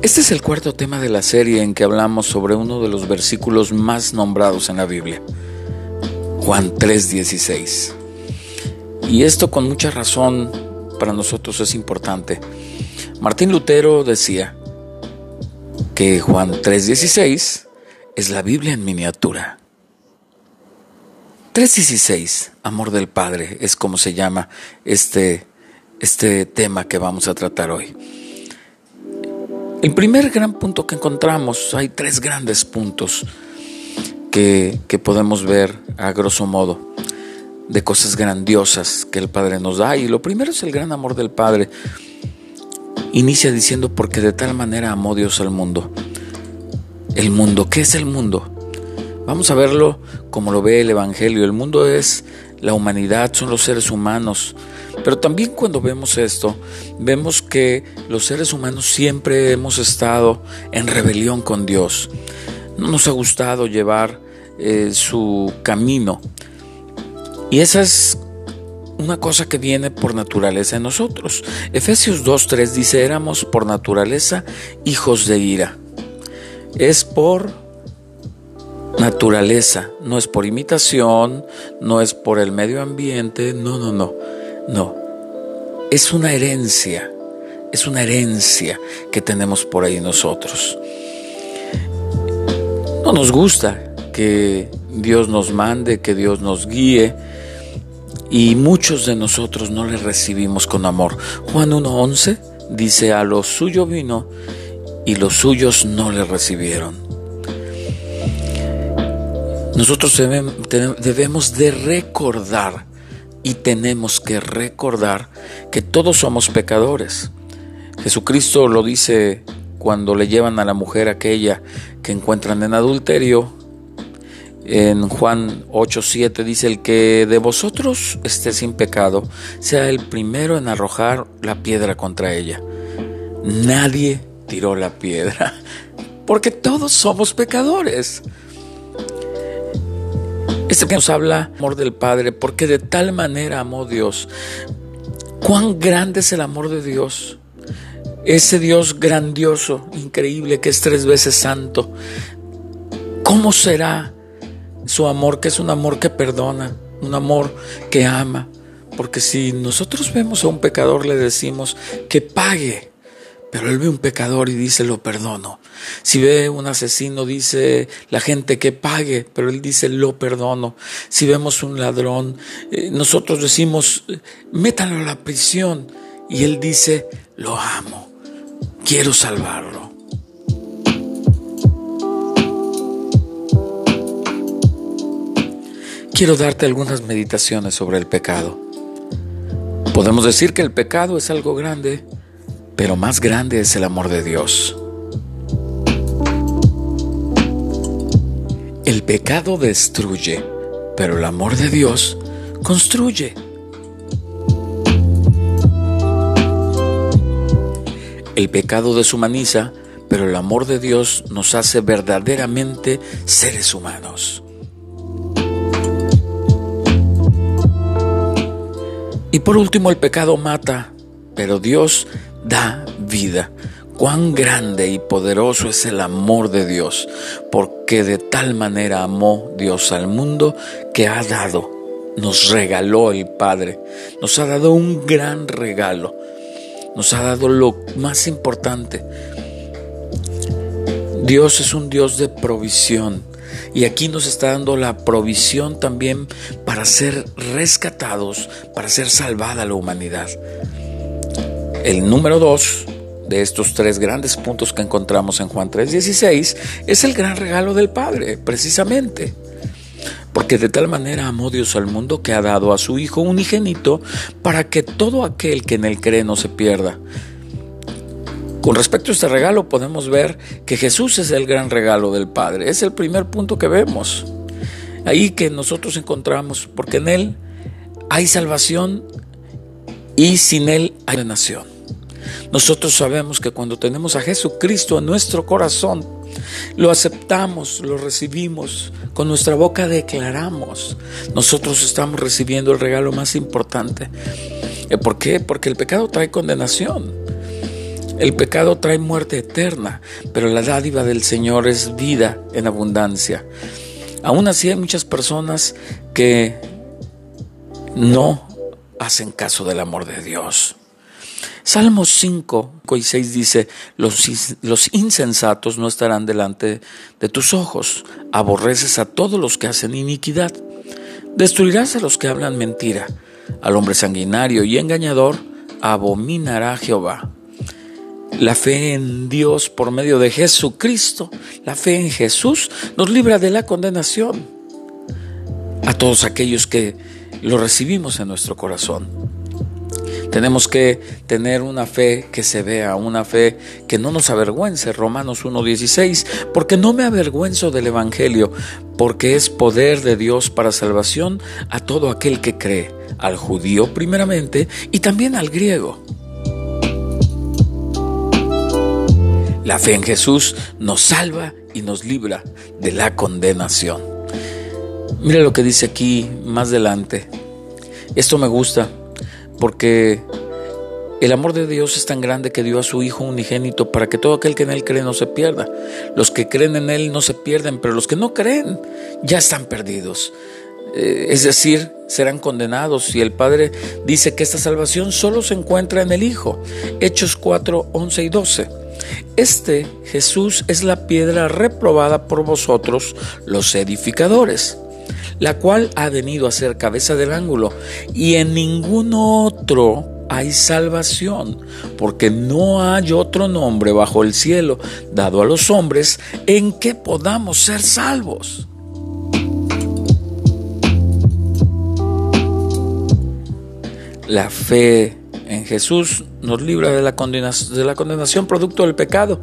Este es el cuarto tema de la serie en que hablamos sobre uno de los versículos más nombrados en la Biblia, Juan 3:16. Y esto con mucha razón para nosotros es importante. Martín Lutero decía que Juan 3:16 es la Biblia en miniatura. 3.16, amor del Padre, es como se llama este, este tema que vamos a tratar hoy. El primer gran punto que encontramos, hay tres grandes puntos que, que podemos ver a grosso modo de cosas grandiosas que el Padre nos da. Y lo primero es el gran amor del Padre. Inicia diciendo, porque de tal manera amó Dios al mundo. El mundo, ¿qué es el mundo? Vamos a verlo como lo ve el Evangelio. El mundo es la humanidad, son los seres humanos. Pero también cuando vemos esto, vemos que los seres humanos siempre hemos estado en rebelión con Dios. No nos ha gustado llevar eh, su camino. Y esa es una cosa que viene por naturaleza en nosotros. Efesios 2.3 dice, éramos por naturaleza hijos de ira. Es por naturaleza, no es por imitación, no es por el medio ambiente, no, no, no, no. Es una herencia, es una herencia que tenemos por ahí nosotros. No nos gusta que Dios nos mande, que Dios nos guíe, y muchos de nosotros no le recibimos con amor. Juan 1.11 dice, a lo suyo vino y los suyos no le recibieron. Nosotros debemos de recordar y tenemos que recordar que todos somos pecadores. Jesucristo lo dice cuando le llevan a la mujer aquella que encuentran en adulterio. En Juan 8:7 dice, el que de vosotros esté sin pecado, sea el primero en arrojar la piedra contra ella. Nadie tiró la piedra, porque todos somos pecadores. Este que nos habla amor del Padre, porque de tal manera amó Dios. Cuán grande es el amor de Dios. Ese Dios grandioso, increíble, que es tres veces santo. ¿Cómo será su amor, que es un amor que perdona, un amor que ama? Porque si nosotros vemos a un pecador, le decimos que pague pero él ve un pecador y dice, lo perdono. Si ve un asesino, dice la gente que pague, pero él dice, lo perdono. Si vemos un ladrón, eh, nosotros decimos, métanlo a la prisión. Y él dice, lo amo, quiero salvarlo. Quiero darte algunas meditaciones sobre el pecado. Podemos decir que el pecado es algo grande, pero más grande es el amor de Dios. El pecado destruye, pero el amor de Dios construye. El pecado deshumaniza, pero el amor de Dios nos hace verdaderamente seres humanos. Y por último, el pecado mata, pero Dios da vida. Cuán grande y poderoso es el amor de Dios, porque de tal manera amó Dios al mundo que ha dado, nos regaló el Padre, nos ha dado un gran regalo, nos ha dado lo más importante. Dios es un Dios de provisión y aquí nos está dando la provisión también para ser rescatados, para ser salvada la humanidad. El número dos de estos tres grandes puntos que encontramos en Juan 3:16 es el gran regalo del Padre, precisamente. Porque de tal manera amó Dios al mundo que ha dado a su Hijo unigénito para que todo aquel que en él cree no se pierda. Con respecto a este regalo podemos ver que Jesús es el gran regalo del Padre. Es el primer punto que vemos. Ahí que nosotros encontramos, porque en Él hay salvación y sin Él hay nación. Nosotros sabemos que cuando tenemos a Jesucristo en nuestro corazón, lo aceptamos, lo recibimos, con nuestra boca declaramos, nosotros estamos recibiendo el regalo más importante. Eh, ¿Por qué? Porque el pecado trae condenación. El pecado trae muerte eterna, pero la dádiva del Señor es vida en abundancia. Aún así hay muchas personas que no hacen caso del amor de Dios. Salmos 5 y 6 dice, los, los, insensatos no estarán delante de tus ojos, aborreces a todos los que hacen iniquidad, destruirás a los que hablan mentira, al hombre sanguinario y engañador abominará Jehová. La fe en Dios por medio de Jesucristo, la fe en Jesús nos libra de la condenación a todos aquellos que lo recibimos en nuestro corazón. Tenemos que tener una fe que se vea, una fe que no nos avergüence, Romanos 1.16, porque no me avergüenzo del Evangelio, porque es poder de Dios para salvación a todo aquel que cree, al judío primeramente y también al griego. La fe en Jesús nos salva y nos libra de la condenación. Mira lo que dice aquí más adelante. Esto me gusta porque el amor de Dios es tan grande que dio a su Hijo unigénito para que todo aquel que en Él cree no se pierda. Los que creen en Él no se pierden, pero los que no creen ya están perdidos. Eh, es decir, serán condenados. Y el Padre dice que esta salvación solo se encuentra en el Hijo. Hechos 4, 11 y 12. Este Jesús es la piedra reprobada por vosotros, los edificadores la cual ha venido a ser cabeza del ángulo, y en ningún otro hay salvación, porque no hay otro nombre bajo el cielo dado a los hombres en que podamos ser salvos. La fe en Jesús nos libra de la, de la condenación producto del pecado.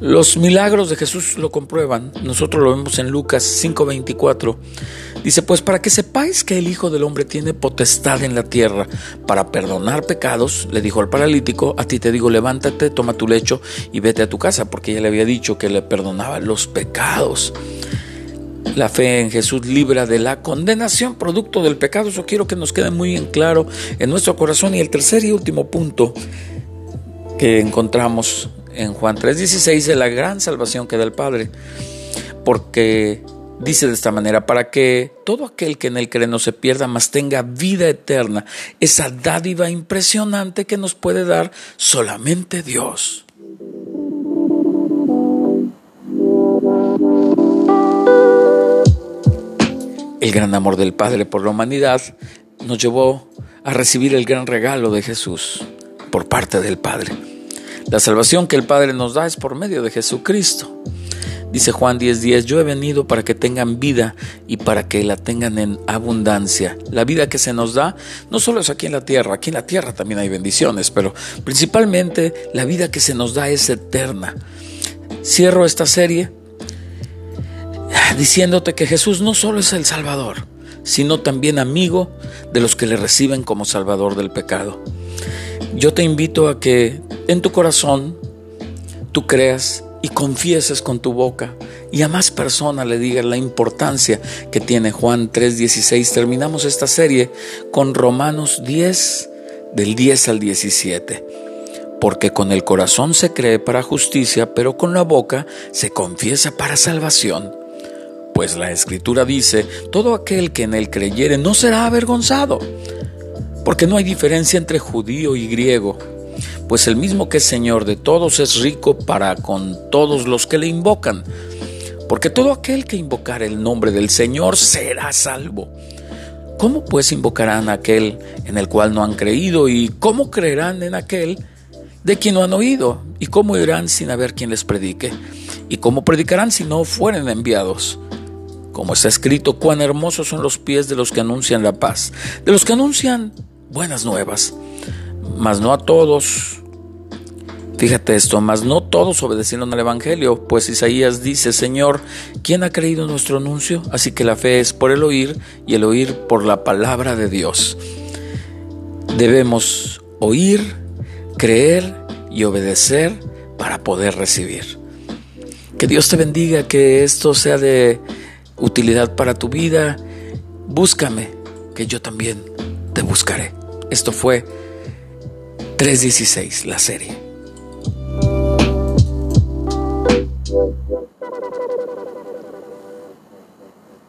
Los milagros de Jesús lo comprueban. Nosotros lo vemos en Lucas 5:24. Dice, pues para que sepáis que el Hijo del Hombre tiene potestad en la tierra para perdonar pecados, le dijo al paralítico, a ti te digo, levántate, toma tu lecho y vete a tu casa, porque ella le había dicho que le perdonaba los pecados. La fe en Jesús libra de la condenación producto del pecado. Eso quiero que nos quede muy en claro en nuestro corazón. Y el tercer y último punto que encontramos en Juan 3:16 de la gran salvación que da el Padre, porque dice de esta manera, para que todo aquel que en él cree no se pierda, mas tenga vida eterna, esa dádiva impresionante que nos puede dar solamente Dios. El gran amor del Padre por la humanidad nos llevó a recibir el gran regalo de Jesús por parte del Padre. La salvación que el Padre nos da es por medio de Jesucristo. Dice Juan 10:10, yo he venido para que tengan vida y para que la tengan en abundancia. La vida que se nos da no solo es aquí en la tierra, aquí en la tierra también hay bendiciones, pero principalmente la vida que se nos da es eterna. Cierro esta serie diciéndote que Jesús no solo es el Salvador, sino también amigo de los que le reciben como Salvador del pecado. Yo te invito a que en tu corazón tú creas y confieses con tu boca y a más personas le digas la importancia que tiene Juan 3:16. Terminamos esta serie con Romanos 10 del 10 al 17. Porque con el corazón se cree para justicia, pero con la boca se confiesa para salvación. Pues la escritura dice, todo aquel que en él creyere no será avergonzado, porque no hay diferencia entre judío y griego pues el mismo que es Señor de todos es rico para con todos los que le invocan. Porque todo aquel que invocar el nombre del Señor será salvo. ¿Cómo pues invocarán a aquel en el cual no han creído? ¿Y cómo creerán en aquel de quien no han oído? ¿Y cómo irán sin haber quien les predique? ¿Y cómo predicarán si no fueren enviados? Como está escrito, cuán hermosos son los pies de los que anuncian la paz, de los que anuncian buenas nuevas, mas no a todos Fíjate esto, mas no todos obedecieron al Evangelio, pues Isaías dice, Señor, ¿quién ha creído nuestro anuncio? Así que la fe es por el oír y el oír por la palabra de Dios. Debemos oír, creer y obedecer para poder recibir. Que Dios te bendiga, que esto sea de utilidad para tu vida. Búscame, que yo también te buscaré. Esto fue 316, la serie.